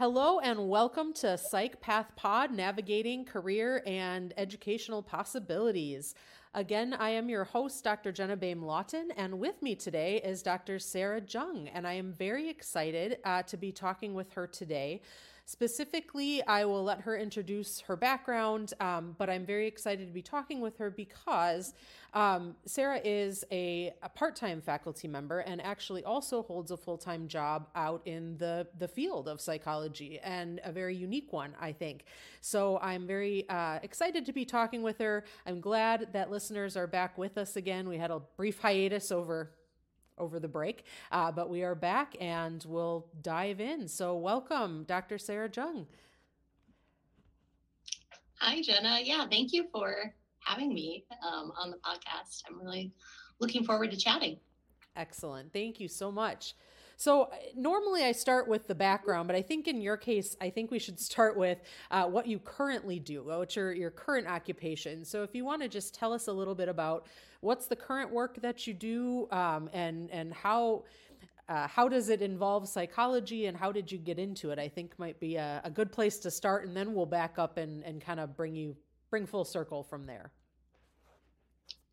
Hello and welcome to Psych Path Pod Navigating Career and Educational Possibilities. Again, I am your host, Dr. Jenna Baim Lawton, and with me today is Dr. Sarah Jung, and I am very excited uh, to be talking with her today. Specifically, I will let her introduce her background, um, but I'm very excited to be talking with her because um, Sarah is a, a part time faculty member and actually also holds a full time job out in the, the field of psychology and a very unique one, I think. So I'm very uh, excited to be talking with her. I'm glad that listeners are back with us again. We had a brief hiatus over over the break. Uh, but we are back and we'll dive in. So, welcome, Dr. Sarah Jung. Hi, Jenna. Yeah, thank you for having me um, on the podcast. I'm really looking forward to chatting. Excellent. Thank you so much. So uh, normally I start with the background, but I think in your case, I think we should start with uh, what you currently do, what's your, your current occupation. So if you want to just tell us a little bit about what's the current work that you do um, and, and how, uh, how does it involve psychology and how did you get into it? I think might be a, a good place to start and then we'll back up and, and kind of bring you, bring full circle from there.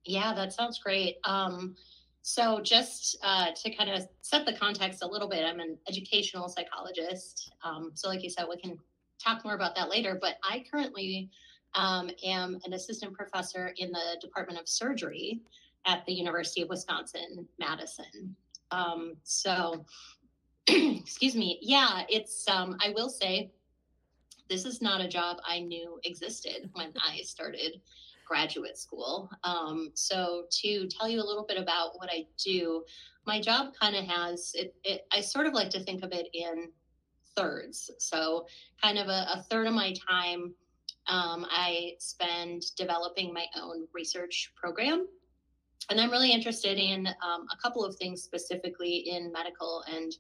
Yeah, that sounds great. Um, so, just uh, to kind of set the context a little bit, I'm an educational psychologist. Um, so, like you said, we can talk more about that later. But I currently um, am an assistant professor in the Department of Surgery at the University of Wisconsin Madison. Um, so, excuse me. Yeah, it's, um, I will say, this is not a job I knew existed when I started graduate school. Um, so, to tell you a little bit about what I do, my job kind of has it, it, I sort of like to think of it in thirds. So, kind of a, a third of my time um, I spend developing my own research program. And I'm really interested in um, a couple of things specifically in medical and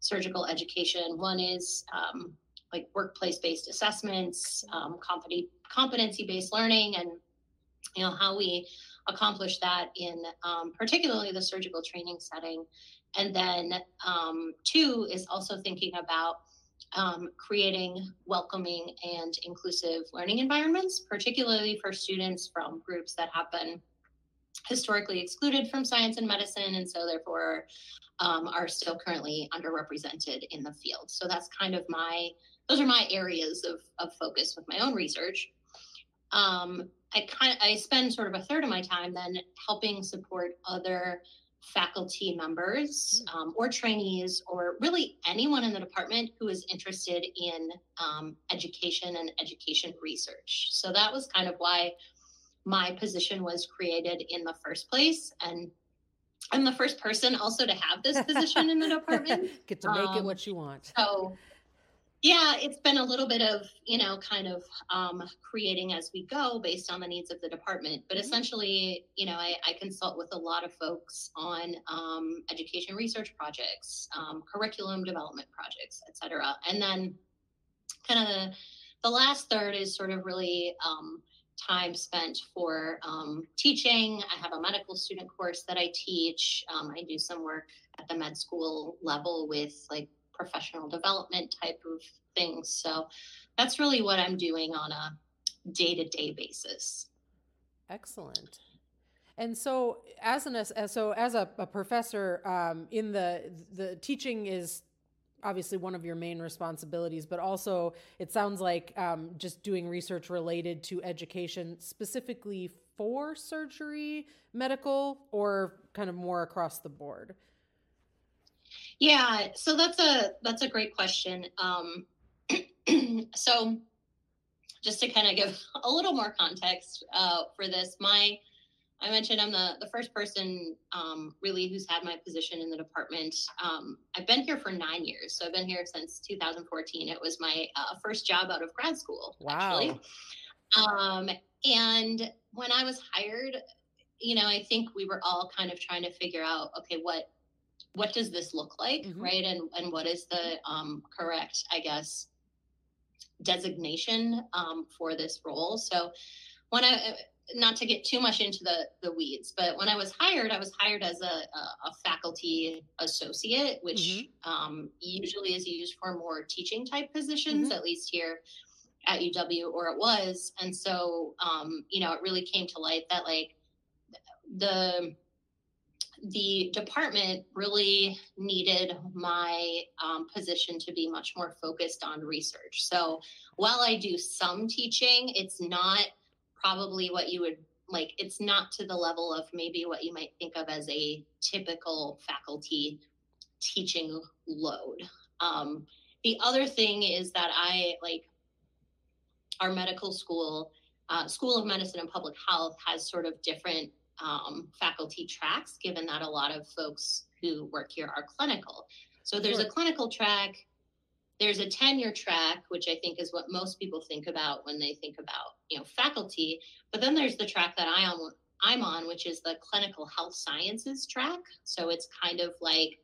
surgical education. One is um, like workplace based assessments, um, competency based learning, and you know how we accomplish that in um, particularly the surgical training setting and then um, two is also thinking about um, creating welcoming and inclusive learning environments particularly for students from groups that have been historically excluded from science and medicine and so therefore um, are still currently underrepresented in the field. So that's kind of my those are my areas of, of focus with my own research. Um, I kind of, I spend sort of a third of my time then helping support other faculty members hmm. um, or trainees or really anyone in the department who is interested in um, education and education research. So that was kind of why my position was created in the first place. And I'm the first person also to have this position in the department. Get to make um, it what you want. So yeah, it's been a little bit of, you know, kind of um, creating as we go based on the needs of the department. But mm-hmm. essentially, you know, I, I, consult with a lot of folks on um, education research projects, um, curriculum development projects, et cetera. And then kind of the, the last third is sort of really um, time spent for um, teaching. I have a medical student course that I teach. Um, I do some work at the med school level with like professional development type of things. So that's really what I'm doing on a day to day basis. Excellent. And so, as an so as a, a professor um, in the the teaching is obviously one of your main responsibilities, but also it sounds like um, just doing research related to education specifically for surgery, medical, or kind of more across the board. Yeah, so that's a that's a great question. Um, so, just to kind of give a little more context uh, for this, my I mentioned I'm the the first person um, really who's had my position in the department. Um, I've been here for nine years, so I've been here since 2014. It was my uh, first job out of grad school, wow. actually. Um, and when I was hired, you know, I think we were all kind of trying to figure out, okay, what what does this look like, mm-hmm. right? And and what is the um, correct, I guess, designation um, for this role? So when I not to get too much into the the weeds, but when I was hired, I was hired as a, a, a faculty associate, which mm-hmm. um, usually is used for more teaching type positions, mm-hmm. at least here at UW, or it was. And so, um, you know, it really came to light that like the the department really needed my um, position to be much more focused on research. So while I do some teaching, it's not probably what you would like, it's not to the level of maybe what you might think of as a typical faculty teaching load. Um, the other thing is that I like our medical school, uh, School of Medicine and Public Health has sort of different um, faculty tracks, given that a lot of folks who work here are clinical. So there's sure. a clinical track, there's a tenure track, which I think is what most people think about when they think about you know faculty. But then there's the track that I am I'm on, which is the clinical health sciences track. So it's kind of like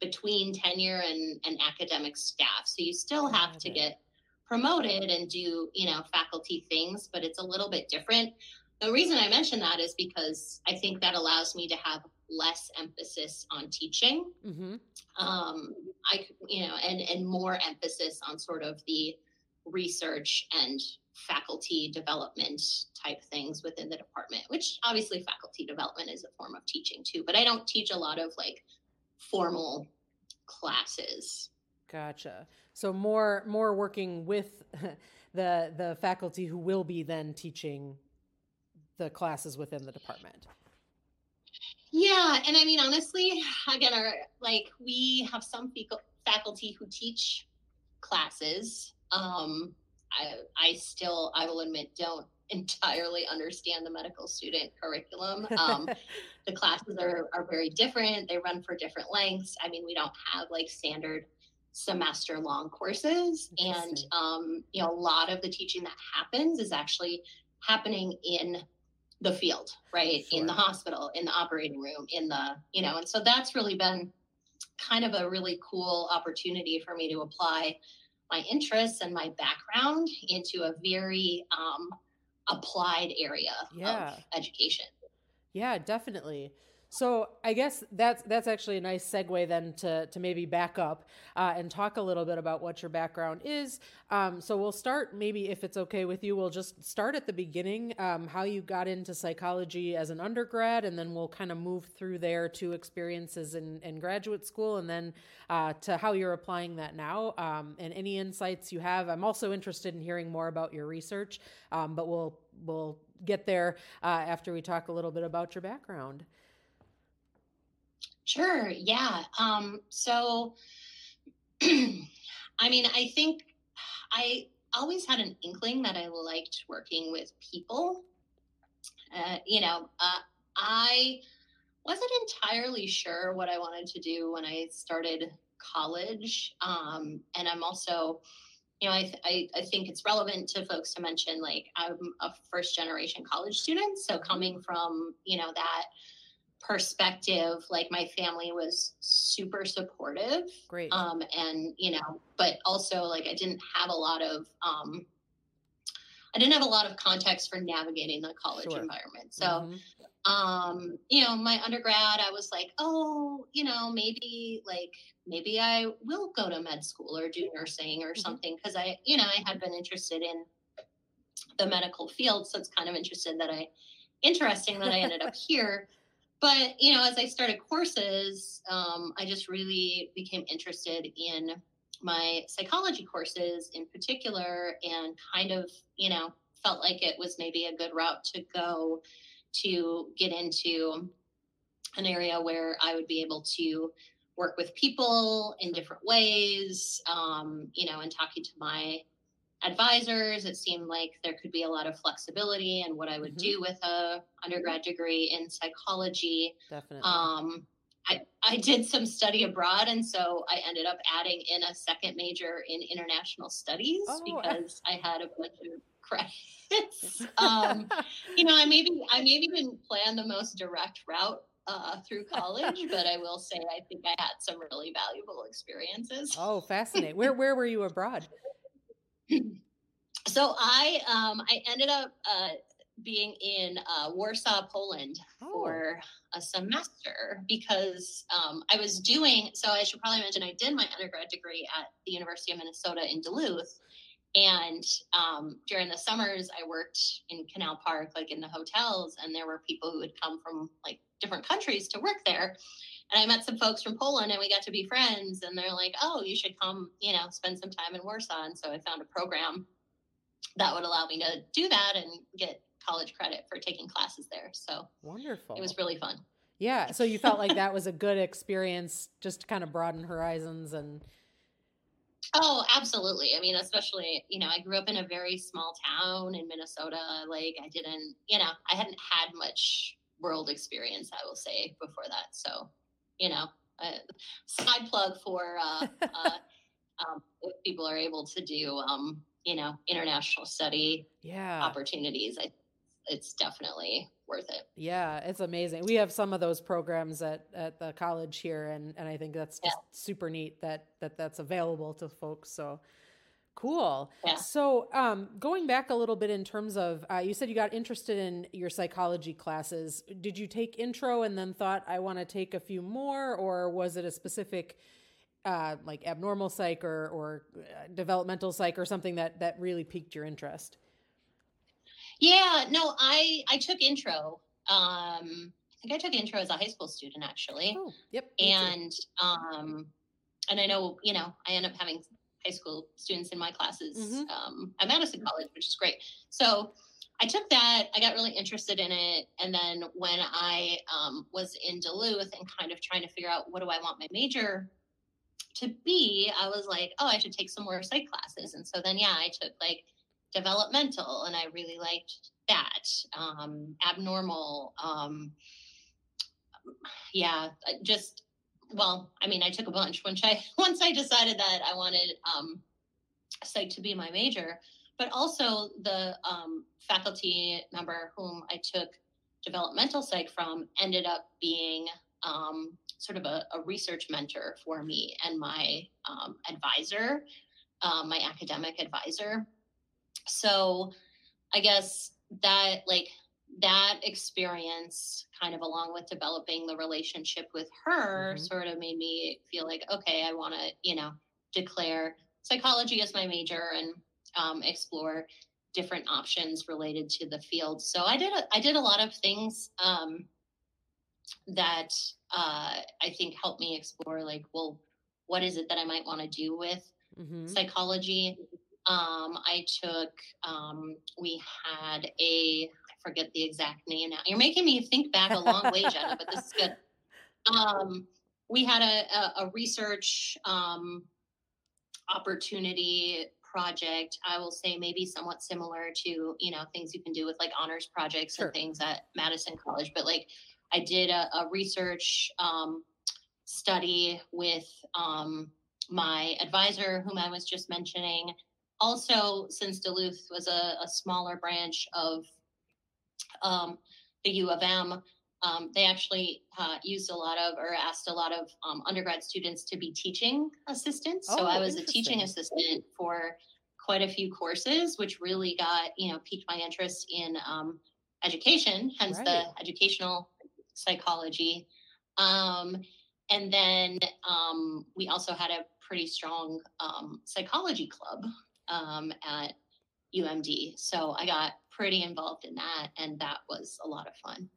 between tenure and, and academic staff. So you still have to get promoted and do you know faculty things, but it's a little bit different. The reason I mention that is because I think that allows me to have less emphasis on teaching. Mm-hmm. Um, I, you know, and and more emphasis on sort of the research and faculty development type things within the department. Which obviously, faculty development is a form of teaching too. But I don't teach a lot of like formal classes. Gotcha. So more more working with the the faculty who will be then teaching the classes within the department. Yeah, and I mean honestly, again, our like we have some faculty who teach classes. Um, I I still I will admit don't entirely understand the medical student curriculum. Um, the classes are are very different. They run for different lengths. I mean, we don't have like standard semester long courses and um, you know a lot of the teaching that happens is actually happening in the field, right? Sure. In the hospital, in the operating room, in the, you know, and so that's really been kind of a really cool opportunity for me to apply my interests and my background into a very um, applied area yeah. of education. Yeah, definitely. So I guess that's that's actually a nice segue then to to maybe back up uh, and talk a little bit about what your background is. Um, so we'll start maybe if it's okay with you, we'll just start at the beginning, um, how you got into psychology as an undergrad, and then we'll kind of move through there to experiences in, in graduate school, and then uh, to how you're applying that now, um, and any insights you have. I'm also interested in hearing more about your research, um, but we'll we'll get there uh, after we talk a little bit about your background. Sure. Yeah. Um, so, I mean, I think I always had an inkling that I liked working with people. Uh, you know, uh, I wasn't entirely sure what I wanted to do when I started college. Um, and I'm also, you know, I, th- I, I, think it's relevant to folks to mention like I'm a first generation college student. So coming from, you know, that perspective like my family was super supportive great um and you know but also like i didn't have a lot of um i didn't have a lot of context for navigating the college sure. environment so mm-hmm. um you know my undergrad i was like oh you know maybe like maybe i will go to med school or do nursing or mm-hmm. something because i you know i had been interested in the medical field so it's kind of interested that i interesting that i ended up here but you know as i started courses um, i just really became interested in my psychology courses in particular and kind of you know felt like it was maybe a good route to go to get into an area where i would be able to work with people in different ways um, you know and talking to my advisors. It seemed like there could be a lot of flexibility in what I would mm-hmm. do with a undergrad degree in psychology. Definitely. Um, I, I did some study abroad, and so I ended up adding in a second major in international studies oh, because I had a bunch of credits. um, you know, I maybe I maybe didn't plan the most direct route uh, through college, but I will say I think I had some really valuable experiences. Oh, fascinating! Where where were you abroad? so I um, I ended up uh, being in uh, Warsaw, Poland oh. for a semester because um, I was doing, so I should probably mention I did my undergrad degree at the University of Minnesota in Duluth. And um, during the summers, I worked in Canal Park, like in the hotels, and there were people who would come from like different countries to work there. And I met some folks from Poland and we got to be friends. And they're like, oh, you should come, you know, spend some time in Warsaw. And so I found a program that would allow me to do that and get college credit for taking classes there. So wonderful. It was really fun. Yeah. So you felt like that was a good experience just to kind of broaden horizons and. Oh, absolutely. I mean, especially, you know, I grew up in a very small town in Minnesota. Like, I didn't, you know, I hadn't had much world experience, I will say, before that. So, you know, uh, side plug for uh, uh, um, if people are able to do, um, you know, international study yeah. opportunities. I it's definitely worth it. Yeah, it's amazing. We have some of those programs at, at the college here, and, and I think that's just yeah. super neat that, that that's available to folks. So cool. Yeah. So um, going back a little bit in terms of, uh, you said you got interested in your psychology classes. Did you take intro and then thought, I want to take a few more, or was it a specific uh, like abnormal psych or, or uh, developmental psych or something that, that really piqued your interest? Yeah, no, I I took intro. Um, I think I took intro as a high school student actually. Oh, yep. And um, and I know you know I end up having high school students in my classes mm-hmm. um, at Madison College, which is great. So I took that. I got really interested in it, and then when I um, was in Duluth and kind of trying to figure out what do I want my major to be, I was like, oh, I should take some more psych classes. And so then, yeah, I took like developmental, and I really liked that. Um, abnormal, um, yeah, just well, I mean, I took a bunch once I once I decided that I wanted um, psych to be my major, but also the um, faculty member whom I took developmental psych from ended up being um, sort of a, a, research mentor for me and my um, advisor, um, my academic advisor. So I guess that like that experience kind of along with developing the relationship with her mm-hmm. sort of made me feel like okay i want to you know declare psychology as my major and um, explore different options related to the field so i did a, i did a lot of things um, that uh, i think helped me explore like well what is it that i might want to do with mm-hmm. psychology um, I took, um, we had a, forget the exact name now. You're making me think back a long way, Jenna, but this is good. Um, we had a, a, a research um, opportunity project. I will say maybe somewhat similar to, you know, things you can do with like honors projects sure. and things at Madison College. But like I did a, a research um, study with um, my advisor, whom I was just mentioning also, since Duluth was a, a smaller branch of um, the U of M, um, they actually uh, used a lot of or asked a lot of um, undergrad students to be teaching assistants. Oh, so I was a teaching assistant for quite a few courses, which really got you know piqued my interest in um, education, hence right. the educational psychology. Um, and then um, we also had a pretty strong um, psychology club um, at UMD. So I got pretty involved in that, and that was a lot of fun.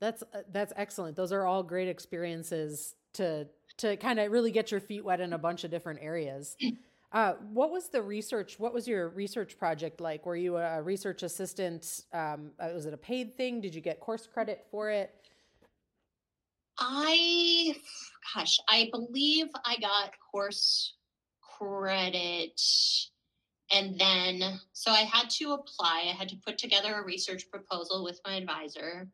That's uh, that's excellent. Those are all great experiences to to kind of really get your feet wet in a bunch of different areas. Uh, what was the research? What was your research project like? Were you a research assistant? Um, uh, was it a paid thing? Did you get course credit for it? I, gosh, I believe I got course credit and then, so I had to apply. I had to put together a research proposal with my advisor.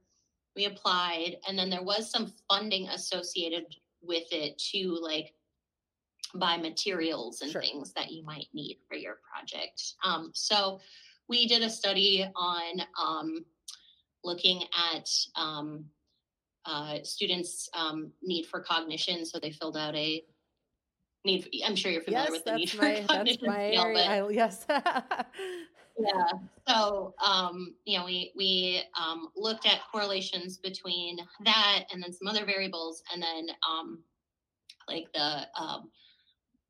We applied, and then there was some funding associated with it to like buy materials and sure. things that you might need for your project. Um, so we did a study on um, looking at um, uh, students' um, need for cognition. So they filled out a need i'm sure you're familiar yes, with the need my, for cognition that's my area. I, yes yeah. So, um, you know, we we um, looked at correlations between that and then some other variables, and then um, like the um,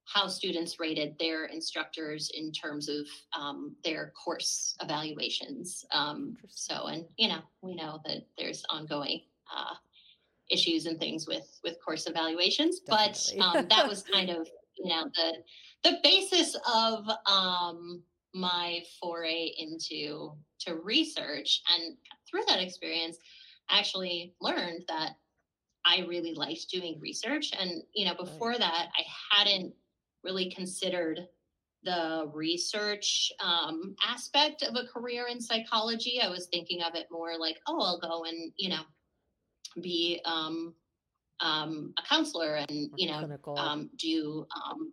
how students rated their instructors in terms of um, their course evaluations. Um, so, and you know, we know that there's ongoing uh, issues and things with with course evaluations, Definitely. but um, that was kind of you know the the basis of um, my foray into to research and through that experience I actually learned that I really liked doing research. And you know before that I hadn't really considered the research um, aspect of a career in psychology. I was thinking of it more like oh I'll go and you know be um, um, a counselor and you know um, do um,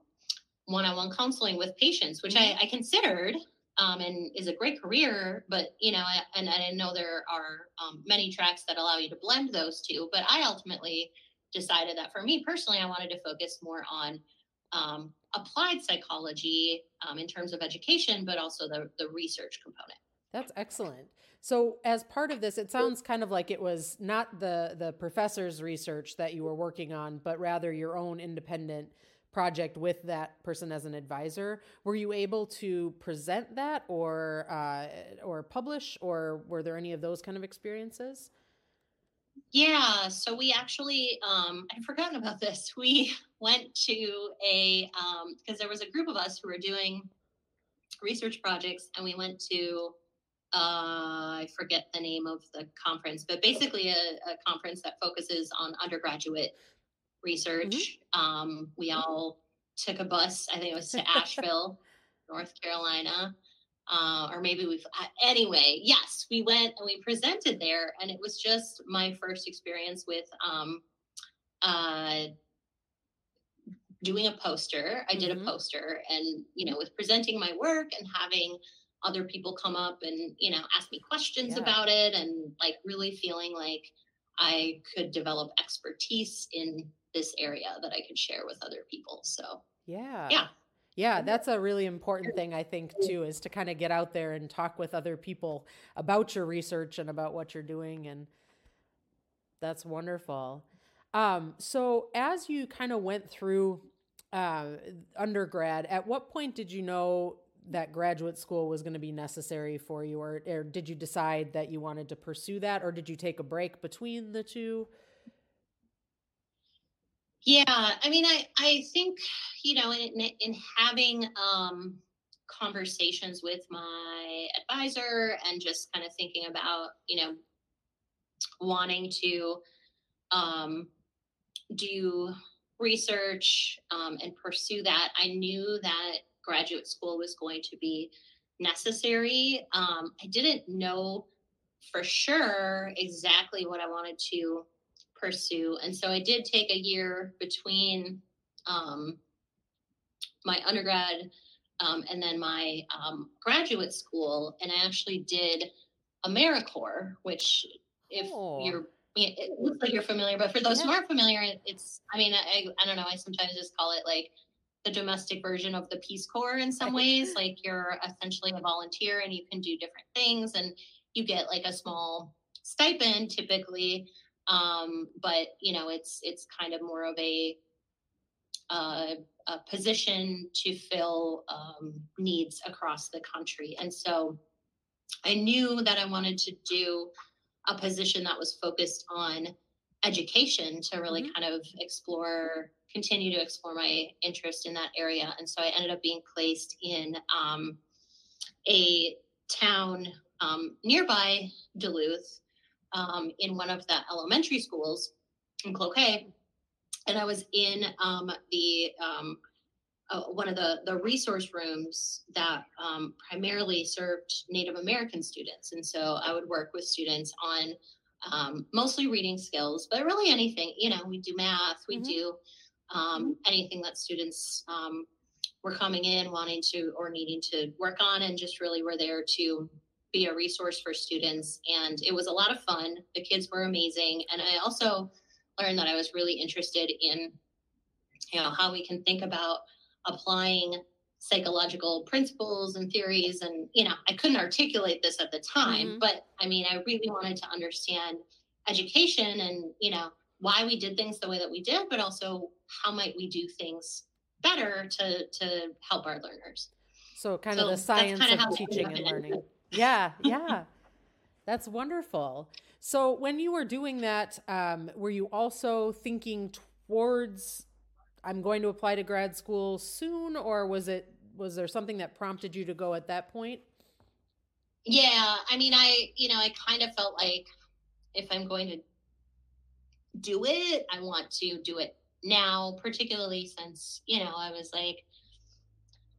one-on-one counseling with patients, which mm-hmm. I, I, considered um, and is a great career. But you know, and I know there are um, many tracks that allow you to blend those two. But I ultimately decided that for me personally, I wanted to focus more on um, applied psychology um, in terms of education, but also the the research component. That's excellent. So, as part of this, it sounds kind of like it was not the the professor's research that you were working on, but rather your own independent project with that person as an advisor. Were you able to present that or uh, or publish, or were there any of those kind of experiences? Yeah, so we actually, um, I'd forgotten about this. We went to a, because um, there was a group of us who were doing research projects, and we went to, uh, I forget the name of the conference, but basically a, a conference that focuses on undergraduate research. Mm-hmm. Um, we all took a bus. I think it was to Asheville, North Carolina. Uh, or maybe we've uh, anyway yes we went and we presented there and it was just my first experience with um, uh, doing a poster i did mm-hmm. a poster and you know with presenting my work and having other people come up and you know ask me questions yeah. about it and like really feeling like i could develop expertise in this area that I could share with other people. So, yeah. Yeah. Yeah, that's a really important thing, I think, too, is to kind of get out there and talk with other people about your research and about what you're doing. And that's wonderful. Um, so, as you kind of went through uh, undergrad, at what point did you know that graduate school was going to be necessary for you, or, or did you decide that you wanted to pursue that, or did you take a break between the two? Yeah, I mean, I I think you know, in in having um, conversations with my advisor and just kind of thinking about you know wanting to um, do research um, and pursue that, I knew that graduate school was going to be necessary. Um, I didn't know for sure exactly what I wanted to pursue. And so I did take a year between um, my undergrad um, and then my um, graduate school, and I actually did AmeriCorps, which if oh. you're it looks like you're familiar, but for those yeah. who aren't familiar, it's I mean I, I don't know I sometimes just call it like the domestic version of the Peace Corps in some ways. Like you're essentially a volunteer and you can do different things and you get like a small stipend typically um, but you know, it's it's kind of more of a uh, a position to fill um, needs across the country, and so I knew that I wanted to do a position that was focused on education to really mm-hmm. kind of explore continue to explore my interest in that area and so i ended up being placed in um, a town um, nearby duluth um, in one of the elementary schools in Cloquet, and I was in um, the um, uh, one of the the resource rooms that um, primarily served Native American students, and so I would work with students on um, mostly reading skills, but really anything. You know, we do math, we mm-hmm. do um, anything that students were coming in wanting to or needing to work on, and just really were there to be a resource for students. And it was a lot of fun. The kids were amazing. And I also learned that I was really interested in, you know, how we can think about applying psychological principles and theories and you know i couldn't articulate this at the time mm-hmm. but i mean i really wanted to understand education and you know why we did things the way that we did but also how might we do things better to to help our learners. So kind so of the science of teaching and learning. Yeah yeah. That's wonderful. So when you were doing that um, were you also thinking towards i'm going to apply to grad school soon or was it was there something that prompted you to go at that point? Yeah i mean i you know i kind of felt like if i'm going to do it i want to do it now particularly since you know i was like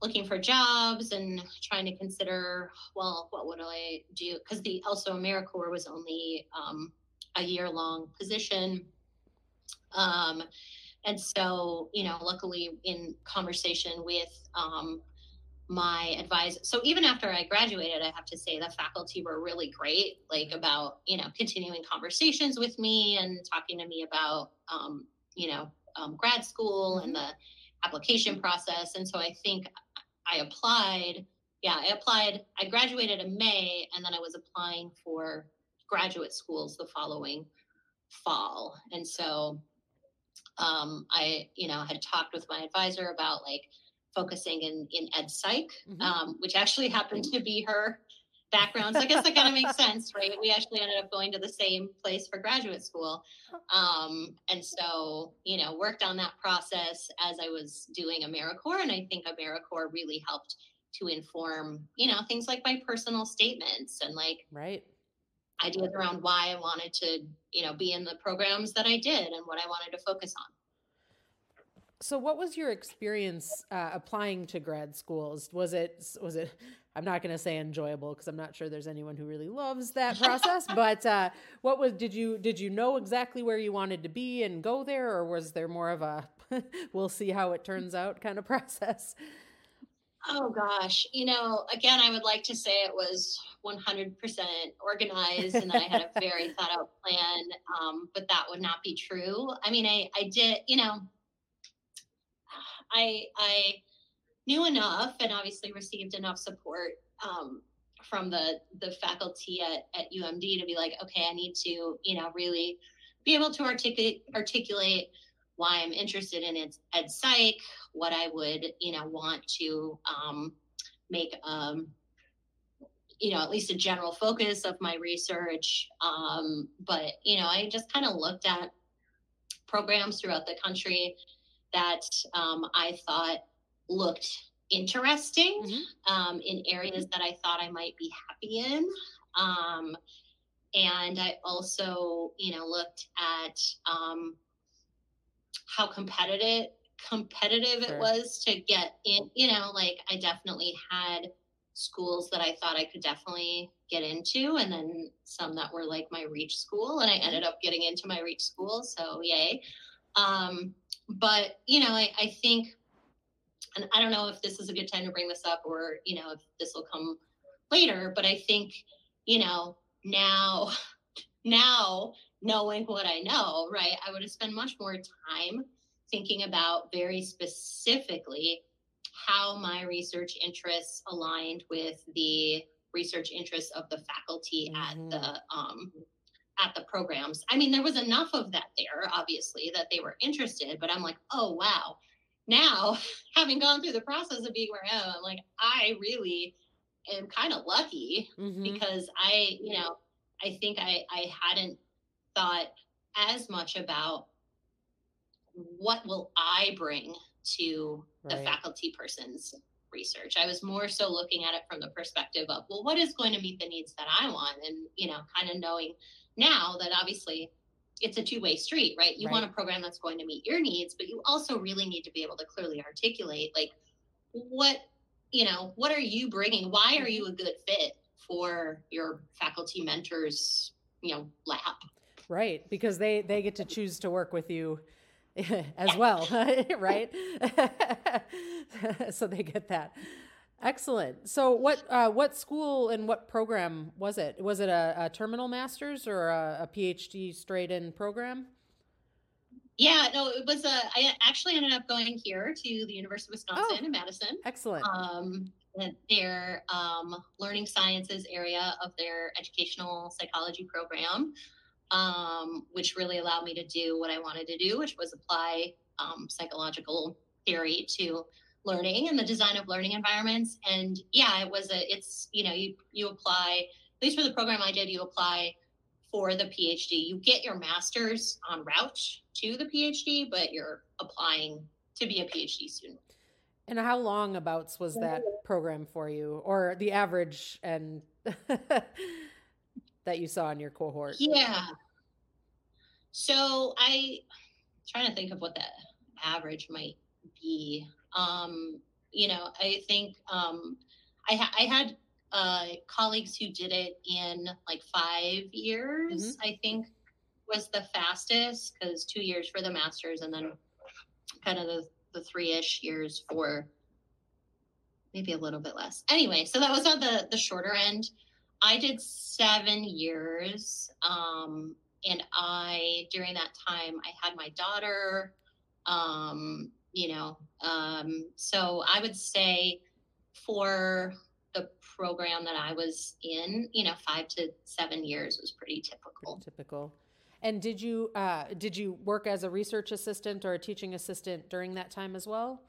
looking for jobs and trying to consider well what would i do? Because the also americorps was only um, a year long position. Um, and so you know luckily in conversation with um, my advisor so even after i graduated i have to say the faculty were really great like about you know continuing conversations with me and talking to me about um, you know um, grad school mm-hmm. and the application process. And so i think i applied yeah i applied i graduated in may and then i was applying for graduate schools the following fall. And so um, I, you know, had talked with my advisor about like focusing in in ed psych, mm-hmm. um, which actually happened to be her background. So I guess that kind of makes sense, right? We actually ended up going to the same place for graduate school, um, and so you know, worked on that process as I was doing AmeriCorps, and I think AmeriCorps really helped to inform, you know, things like my personal statements and like right ideas around why I wanted to, you know, be in the programs that I did and what I wanted to focus on. So, what was your experience uh, applying to grad schools? Was it was it? I'm not going to say enjoyable because I'm not sure there's anyone who really loves that process. but uh, what was? Did you did you know exactly where you wanted to be and go there, or was there more of a we'll see how it turns out kind of process? Oh gosh, you know, again, I would like to say it was 100% organized and that I had a very thought out plan, um, but that would not be true. I mean, I, I did, you know, I, I knew enough and obviously received enough support um, from the the faculty at, at UMD to be like, okay, I need to, you know, really be able to articulate articulate why I'm interested in ed, ed psych, what I would, you know, want to um, make, um, you know, at least a general focus of my research. Um, but, you know, I just kind of looked at programs throughout the country that um, I thought looked interesting mm-hmm. um, in areas that I thought I might be happy in. Um, and I also, you know, looked at um, how competitive competitive sure. it was to get in you know like i definitely had schools that i thought i could definitely get into and then some that were like my reach school and i ended up getting into my reach school so yay um, but you know I, I think and i don't know if this is a good time to bring this up or you know if this will come later but i think you know now now knowing what I know, right, I would have spent much more time thinking about very specifically how my research interests aligned with the research interests of the faculty mm-hmm. at the um, at the programs. I mean, there was enough of that there, obviously, that they were interested. But I'm like, oh wow, now having gone through the process of being where I am, I'm like, I really am kind of lucky mm-hmm. because I, you know, I think I I hadn't thought as much about what will I bring to right. the faculty person's research. I was more so looking at it from the perspective of, well, what is going to meet the needs that I want? And, you know, kind of knowing now that obviously it's a two-way street, right? You right. want a program that's going to meet your needs, but you also really need to be able to clearly articulate like what, you know, what are you bringing? Why are mm-hmm. you a good fit for your faculty mentors, you know, lab? Right, because they they get to choose to work with you as well, right? so they get that. Excellent. So, what uh, what school and what program was it? Was it a, a terminal master's or a, a, PhD straight in program? Yeah, no, it was a. I actually ended up going here to the University of Wisconsin oh, in Madison. Excellent. Um, their um, learning sciences area of their educational psychology program, um, which really allowed me to do what I wanted to do, which was apply um, psychological theory to learning and the design of learning environments. And yeah, it was a. It's you know you you apply at least for the program I did, you apply for the PhD. You get your master's on route to the PhD, but you're applying to be a PhD student. And how long abouts was that program for you, or the average and that you saw in your cohort? Yeah. So I trying to think of what the average might be. Um, you know, I think um, I, ha- I had uh, colleagues who did it in like five years, mm-hmm. I think was the fastest because two years for the masters and then kind of the, the three ish years for maybe a little bit less. Anyway, so that was on the, the shorter end. I did seven years. Um, and I, during that time, I had my daughter, um, you know, um, so I would say for the program that I was in, you know, five to seven years was pretty typical. Pretty typical. And did you uh, did you work as a research assistant or a teaching assistant during that time as well?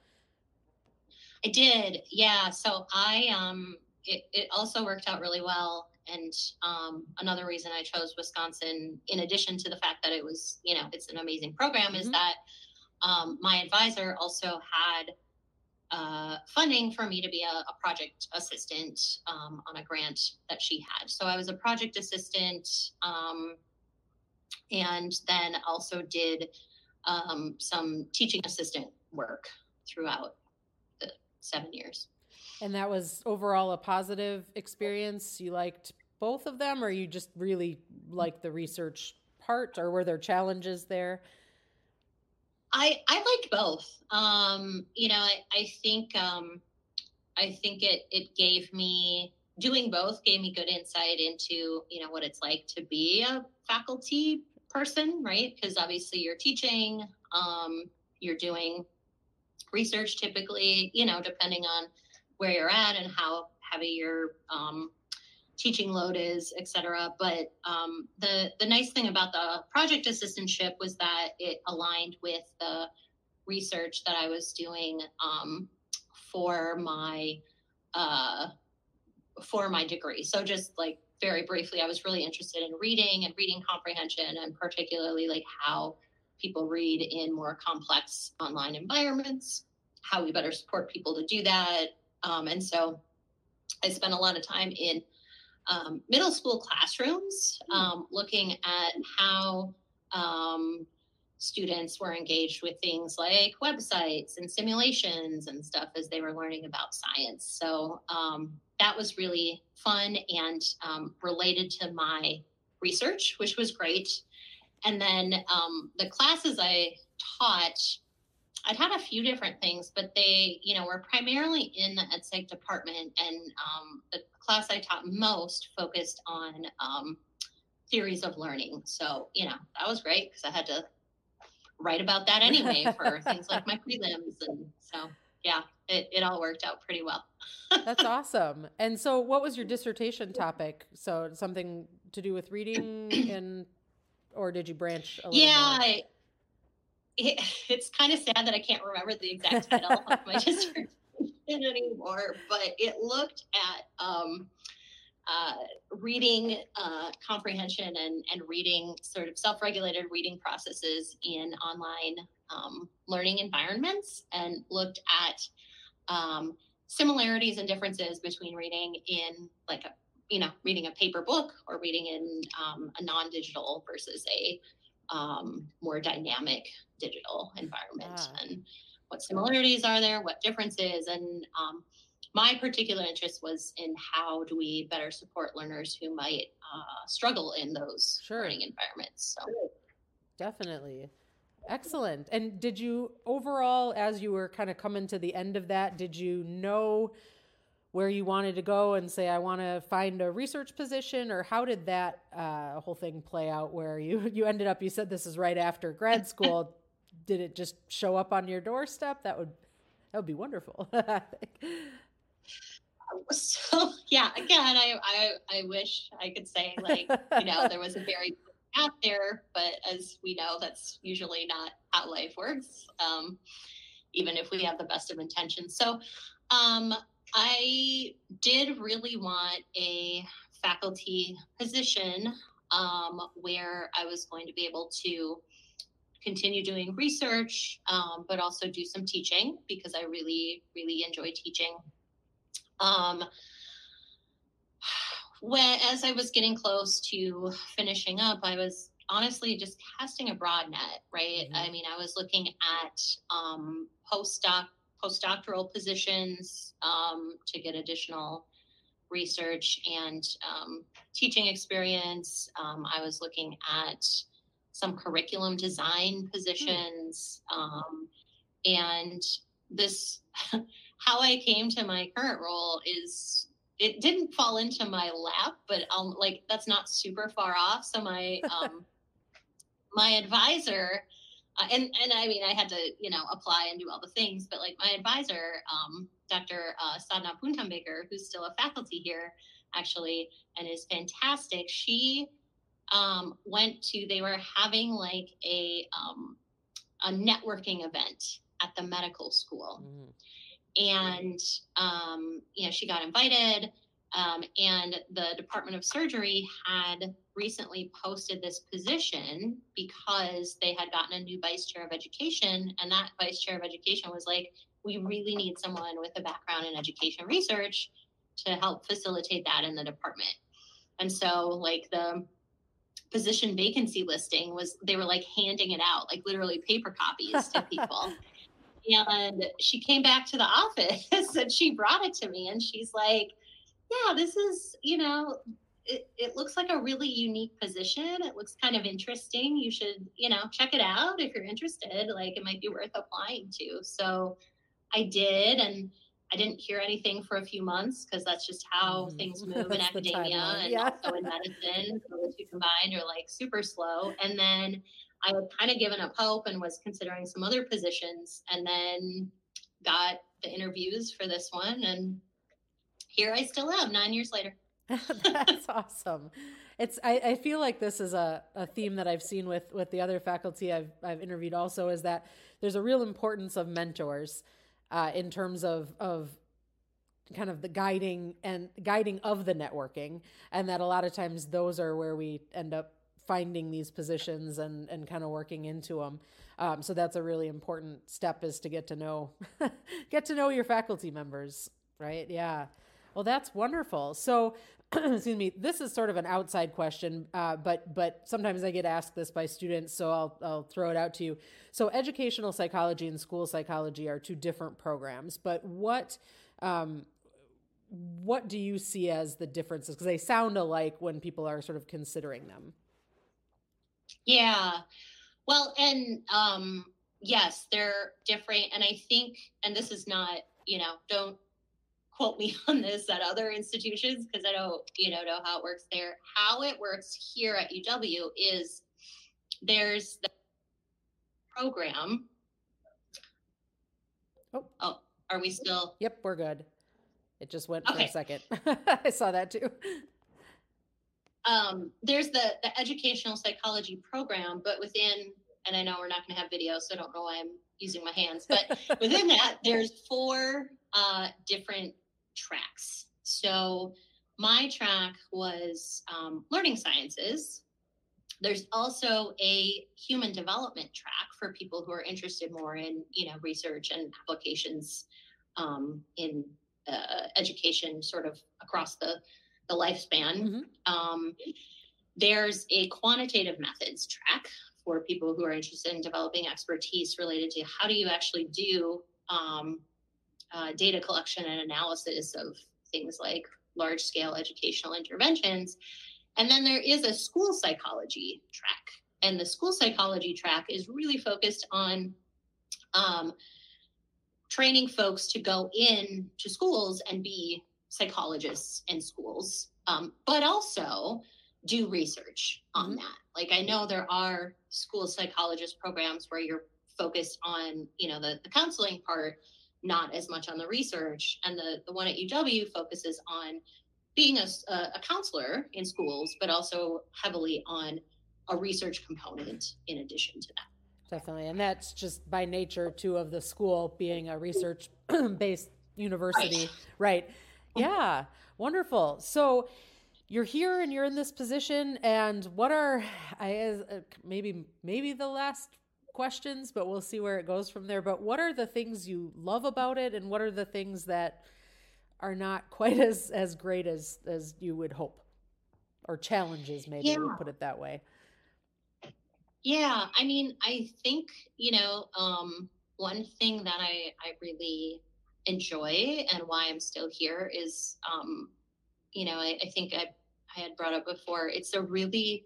I did, yeah. So I um, it, it also worked out really well. And um, another reason I chose Wisconsin, in addition to the fact that it was, you know, it's an amazing program, mm-hmm. is that um, my advisor also had uh, funding for me to be a, a project assistant um, on a grant that she had. So I was a project assistant um, and then also did um, some teaching assistant work throughout the seven years. And that was overall a positive experience. You liked both of them, or you just really liked the research part, or were there challenges there? I I liked both. Um, you know, I, I think um, I think it it gave me doing both gave me good insight into you know what it's like to be a faculty person, right? Because obviously you're teaching, um, you're doing research typically, you know, depending on where you're at and how heavy your um, teaching load is, et cetera. But um, the the nice thing about the project assistantship was that it aligned with the research that I was doing um, for my uh, for my degree. So just like very briefly, I was really interested in reading and reading comprehension, and particularly like how people read in more complex online environments, how we better support people to do that. Um, and so I spent a lot of time in um, middle school classrooms, hmm. um, looking at how um, students were engaged with things like websites and simulations and stuff as they were learning about science. So um, that was really fun and um, related to my research, which was great. And then um, the classes I taught I'd had a few different things, but they, you know, were primarily in the ed psych department, and um, the class I taught most focused on um, theories of learning. So, you know, that was great because I had to write about that anyway for things like my prelims, and so yeah, it, it all worked out pretty well. That's awesome. And so, what was your dissertation topic? So, something to do with reading, and or did you branch? A little yeah. It, it's kind of sad that I can't remember the exact title of my dissertation anymore, but it looked at um, uh, reading uh, comprehension and, and reading sort of self-regulated reading processes in online um, learning environments and looked at um, similarities and differences between reading in like a you know reading a paper book or reading in um, a non-digital versus a um, more dynamic digital environment ah. and what similarities are there, what differences, and um, my particular interest was in how do we better support learners who might uh, struggle in those sure. learning environments. So, definitely. Excellent. And did you overall, as you were kind of coming to the end of that, did you know where you wanted to go and say, I want to find a research position, or how did that uh, whole thing play out? Where you you ended up, you said this is right after grad school. did it just show up on your doorstep? That would that would be wonderful. so yeah, again, I, I I wish I could say like you know there was a very out there, but as we know, that's usually not how life works. Um, even if we have the best of intentions. So um, I did really want a faculty position um, where I was going to be able to continue doing research, um, but also do some teaching because I really, really enjoy teaching. Um, when as I was getting close to finishing up, I was honestly just casting a broad net, right? Mm-hmm. I mean, I was looking at um, postdoc postdoctoral positions um, to get additional research and um, teaching experience. Um, I was looking at some curriculum design positions, um, and this how I came to my current role is it didn't fall into my lap, but um, like that's not super far off. So my um, my advisor, uh, and and I mean I had to you know apply and do all the things, but like my advisor, um, Dr. Uh, Sadhna Puntambekar, who's still a faculty here actually and is fantastic. She um, went to they were having like a um, a networking event at the medical school. Mm and um, you know she got invited um, and the department of surgery had recently posted this position because they had gotten a new vice chair of education and that vice chair of education was like we really need someone with a background in education research to help facilitate that in the department. And so like the position vacancy listing was they were like handing it out like literally paper copies to people. And she came back to the office and she brought it to me and she's like yeah this is you know it, it looks like a really unique position it looks kind of interesting you should you know check it out if you're interested like it might be worth applying to so i did and i didn't hear anything for a few months because that's just how mm. things move in academia and yeah. also in medicine so the two combined are like super slow and then I had kind of given up hope and was considering some other positions and then got the interviews for this one. And here I still am nine years later. That's awesome. It's I, I feel like this is a, a theme that I've seen with with the other faculty I've I've interviewed also is that there's a real importance of mentors uh, in terms of of kind of the guiding and guiding of the networking and that a lot of times those are where we end up finding these positions and and kind of working into them. Um, so that's a really important step is to get to know get to know your faculty members, right? Yeah. Well, that's wonderful. So, excuse me. This is sort of an outside question, uh, but but sometimes I get asked this by students, so I'll I'll throw it out to you. So, educational psychology and school psychology are two different programs, but what um, what do you see as the differences? Because they sound alike when people are sort of considering them. Yeah. Well, and um, yes, they're different. And I think, and this is not, you know, don't quote me on this at other institutions because I don't, you know, know how it works there. How it works here at UW is there's the program. Oh, oh are we still? Yep, we're good. It just went okay. for a second. I saw that too um, there's the, the educational psychology program, but within, and I know we're not going to have video, so I don't know why I'm using my hands, but within that, there's four uh, different tracks. So my track was um, learning sciences. There's also a human development track for people who are interested more in, you know, research and applications um, in uh, education, sort of across the the lifespan. Mm-hmm. Um, there's a quantitative methods track for people who are interested in developing expertise related to how do you actually do um, uh, data collection and analysis of things like large scale educational interventions. And then there is a school psychology track. And the school psychology track is really focused on um, training folks to go in to schools and be psychologists in schools, um, but also do research on mm-hmm. that. Like I know there are school psychologist programs where you're focused on you know the, the counseling part not as much on the research. And the the one at uw focuses on being a, a counselor in schools but also heavily on a research component in addition to that. Definitely. And that's just by nature too of the school being a research based university. Right, right. yeah. Wonderful. So you're here and you're in this position and what are i uh, maybe maybe the last questions but we'll see where it goes from there. But what are the things you love about it and what are the things that are not quite as as great as as you would hope? Or challenges maybe yeah. we'll put it that way. Yeah i mean i think you know um one thing that i i really enjoy and why i'm still here is um you know i, I think i I had brought up before, it's a really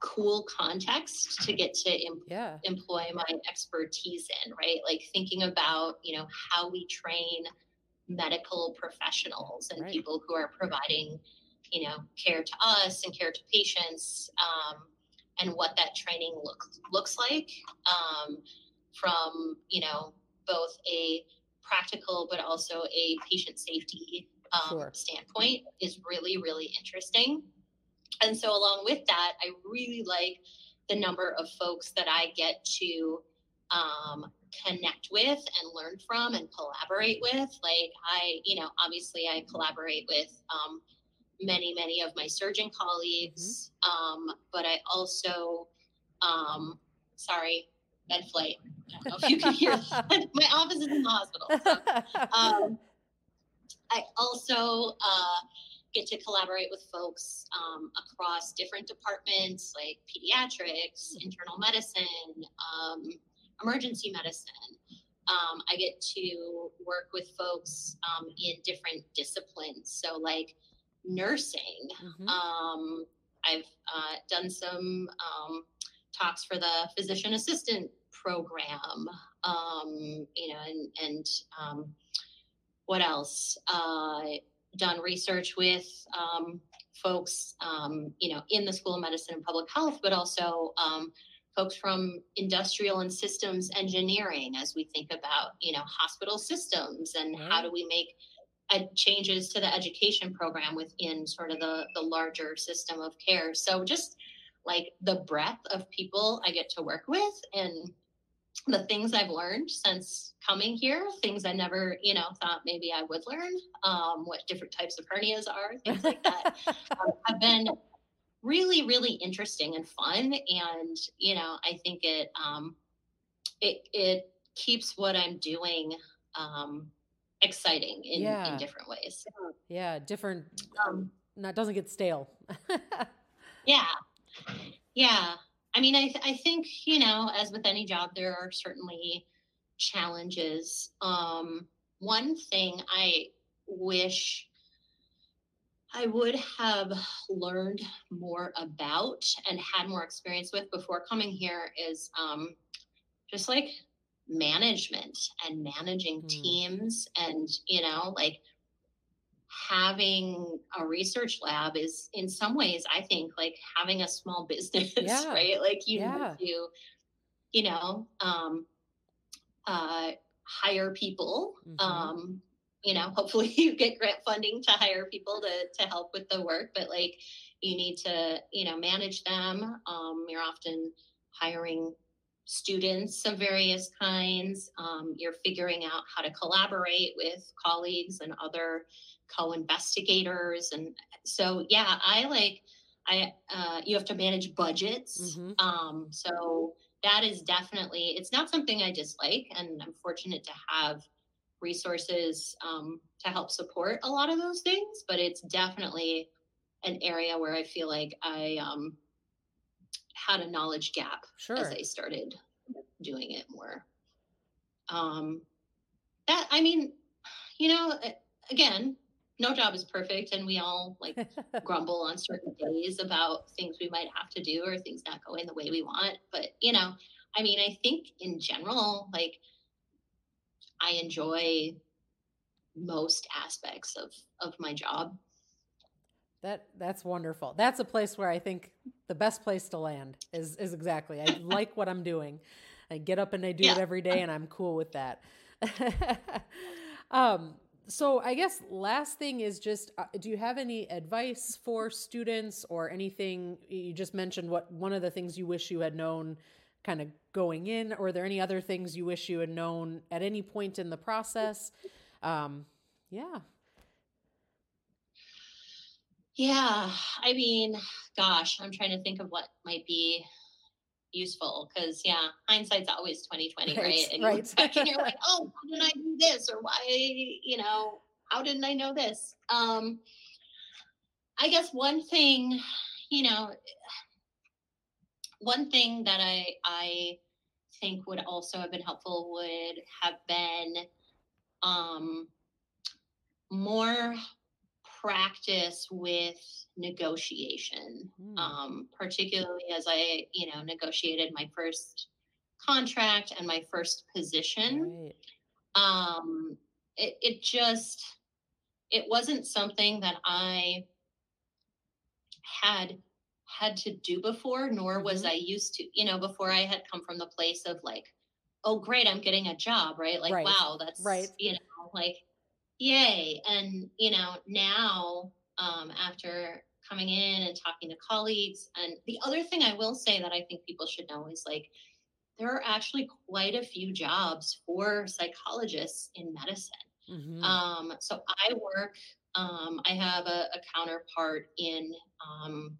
cool context to get to em- yeah. employ my expertise in, right? Like thinking about, you know, how we train medical professionals and right. people who are providing, you know, care to us and care to patients, um, and what that training look, looks like um, from, you know, both a practical but also a patient safety um, sure. standpoint is really, really interesting. And so, along with that, I really like the number of folks that I get to um, connect with and learn from and collaborate with. Like, I, you know, obviously I collaborate with um, many, many of my surgeon colleagues, mm-hmm. um, but I also, um, sorry, med flight. I don't know if you can hear that. My office is in the hospital. So, um, I also uh, get to collaborate with folks um, across different departments like pediatrics, hmm. internal medicine, um, emergency medicine. Um, I get to work with folks um, in different disciplines. So, like nursing, mm-hmm. Um, I've uh, done some um, talks for the physician assistant program, you know, and, and what else? Uh, done research with um, folks, um, you know, in the School of Medicine and Public Health, but also um, folks from industrial and systems engineering as we think about, you know, hospital systems and right. how do we make uh, changes to the education program within sort of the, the larger system of care. So just like the breadth of people I get to work with and the things I've learned since coming here, things I never, you know, thought maybe I would learn, um, what different types of hernias are, things like that, um, have been really, really interesting and fun. And, you know, I think it, um, it, it keeps what I'm doing, um, exciting in, yeah. in different ways. Yeah. Different, um, not, doesn't get stale. yeah. Yeah. I mean, I, th- I think, you know, as with any job, there are certainly challenges. Um, one thing I wish I would have learned more about and had more experience with before coming here is um, just like management and managing mm. teams and, you know, like having a research lab is in some ways i think like having a small business yeah. right like you yeah. need to you know um uh hire people mm-hmm. um you know hopefully you get grant funding to hire people to to help with the work but like you need to you know manage them um you're often hiring students of various kinds. Um, you're figuring out how to collaborate with colleagues and other co-investigators. And so yeah i like i uh, you have to manage budgets. Mm-hmm. um, so that is definitely it's not something i dislike and i'm fortunate to have resources um, to help support a lot of those things but it's definitely an area where i feel like i um, had a knowledge gap sure. as i started doing it more um, that i mean you know again no job is perfect and we all like grumble on certain days about things we might have to do or things not going the way we want but you know i mean i think in general like i enjoy most aspects of of my job that that's wonderful. That's a place where i think the best place to land is is exactly. I like what i'm doing. I get up and I do yeah. it every day, and I'm cool with that. um, so I guess last thing is just uh, do you have any advice for students or anything? You just mentioned what one of the things you wish you had known kind of going in. Or are there any other things you wish you had known at any point in the process? Um yeah yeah i mean gosh i'm trying to think of what might be useful because yeah hindsight's always 2020 right, right? and right. you're, you're like oh why didn't i do this or why you know how didn't i know this um i guess one thing you know one thing that i i think would also have been helpful would have been um more practice with negotiation, mm. um, particularly as I, you know, negotiated my first contract and my first position. Right. Um, it, it just, it wasn't something that I had had to do before, nor was mm-hmm. I used to, you know, before I had come from the place of like, oh, great, I'm getting a job, right? Like, right. wow, that's, right. you know, like, yay. And, you know, now um, after coming in and talking to colleagues. And the other thing I will say that I think people should know is like, there are actually quite a few jobs for psychologists in medicine. Mm-hmm. Um, so I work, um, I have a, a counterpart in um,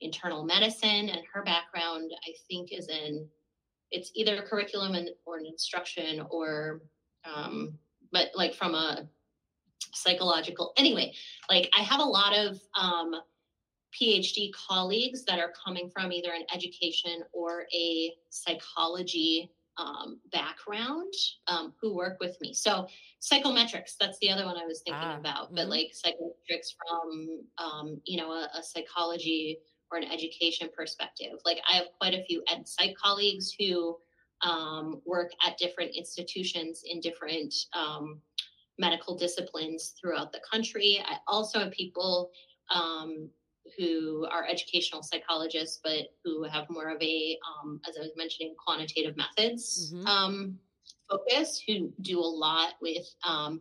internal medicine, and her background, I think, is in it's either curriculum and, or an instruction or, um, but like from a psychological. Anyway, like I have a lot of um, PhD colleagues that are coming from either an education or a psychology um, background um, who work with me. So psychometrics, that's the other one I was thinking ah, about, mm-hmm. but like psychometrics from, um, you know, a, a, psychology or an education perspective. Like I have quite a few ed psych colleagues who um, work at different institutions in different um, medical disciplines throughout the country. I also have people um, who are educational psychologists, but who have more of a, um, as I was mentioning, quantitative methods mm-hmm. um, focus, who do a lot with um,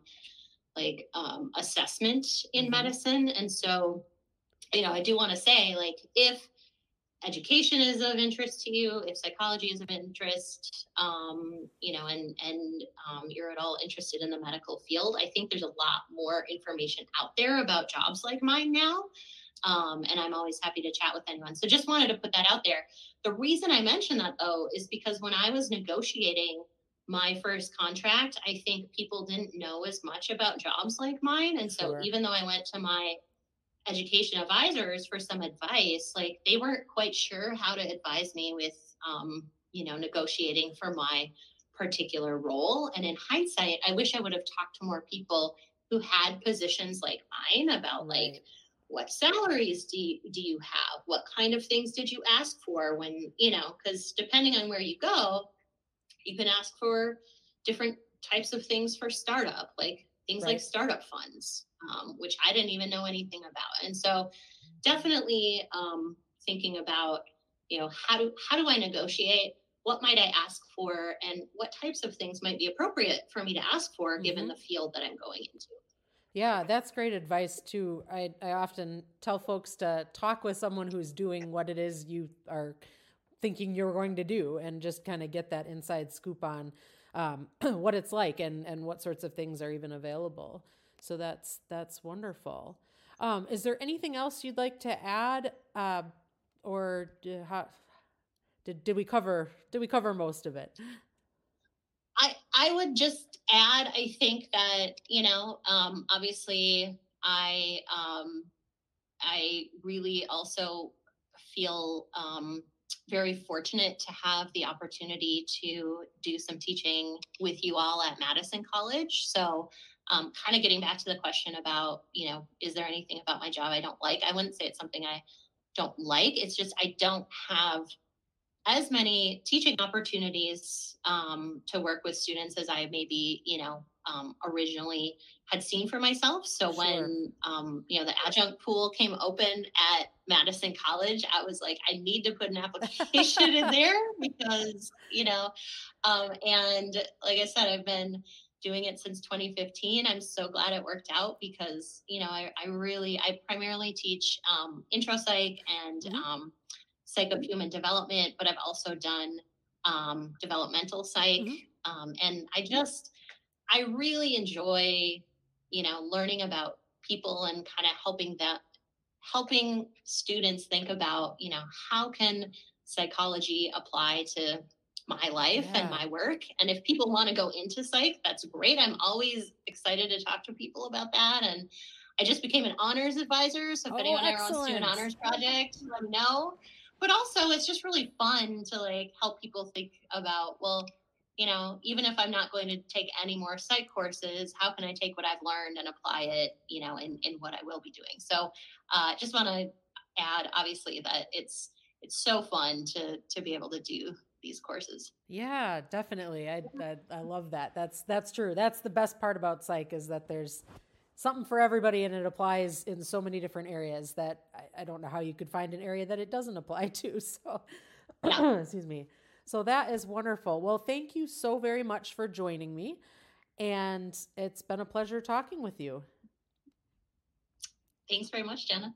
like um, assessment in mm-hmm. medicine. And so, you know, I do want to say, like, if education is of interest to you, if psychology is of interest, um, you know, and and um, you're at all interested in the medical field, I think there's a lot more information out there about jobs like mine now. Um, and I'm always happy to chat with anyone. So just wanted to put that out there. The reason I mention that though is because when I was negotiating my first contract, I think people didn't know as much about jobs like mine. And so sure. even though I went to my education advisors for some advice, like they weren't quite sure how to advise me with, um, you know, negotiating for my particular role. And in hindsight, I wish I would have talked to more people who had positions like mine about right. like what salaries do you, do you have? What kind of things did you ask for when, you know, because depending on where you go, you can ask for different types of things for startup, like things right. like startup funds um, which I didn't even know anything about. And so, definitely um, thinking about, you know, how do how do I negotiate? What might I ask for, and what types of things might be appropriate for me to ask for, mm-hmm. given the field that I'm going into. Yeah, that's great advice too. I, I often tell folks to talk with someone who's doing what it is you are thinking you're going to do and just kind of get that inside scoop on um, what it's like and, and what sorts of things are even available. So that's that's wonderful. Um, is there anything else you'd like to add, uh, or did, how, did did we cover did we cover most of it? I I would just add. I think that you know, um, obviously, I um, I really also feel um, very fortunate to have the opportunity to do some teaching with you all at Madison College. So um, kind of getting back to the question about, you know, is there anything about my job I don't like? I wouldn't say it's something I don't like. It's just I don't have as many teaching opportunities um, to work with students as I maybe, you know, um, originally had seen for myself. So Sure. when um, you know the adjunct pool came open at Madison College, I was like, I need to put an application in there because you know, um, and like I said, I've been doing it since 2015. I'm so glad it worked out because you know I, I really I primarily teach um, intro psych and Mhm. um, psych of human development, but I've also done um, developmental psych, Mhm. um, and I just I really enjoy you know learning about people and kind of helping that helping students think about you know how can psychology apply to my life Yeah. and my work? And if people want to go into psych that's great. I'm always excited to talk to people about that and i just became an honors advisor so if Oh, anyone ever wants to do an honors project let me know. But also it's just really fun to like help people think about well you know even if i'm not going to take any more psych courses how can i take what i've learned and apply it you know in, in what i will be doing so uh, just want to add obviously that it's it's so fun to to be able to do these courses Yeah, definitely. I, I I love that. That's that's true. That's the best part about psych is that there's something for everybody and it applies in so many different areas that I, I don't know how you could find an area that it doesn't apply to. So Yeah. excuse me. So that is wonderful. Well, thank you so very much for joining me. And it's been a pleasure talking with you. thanks very much jenna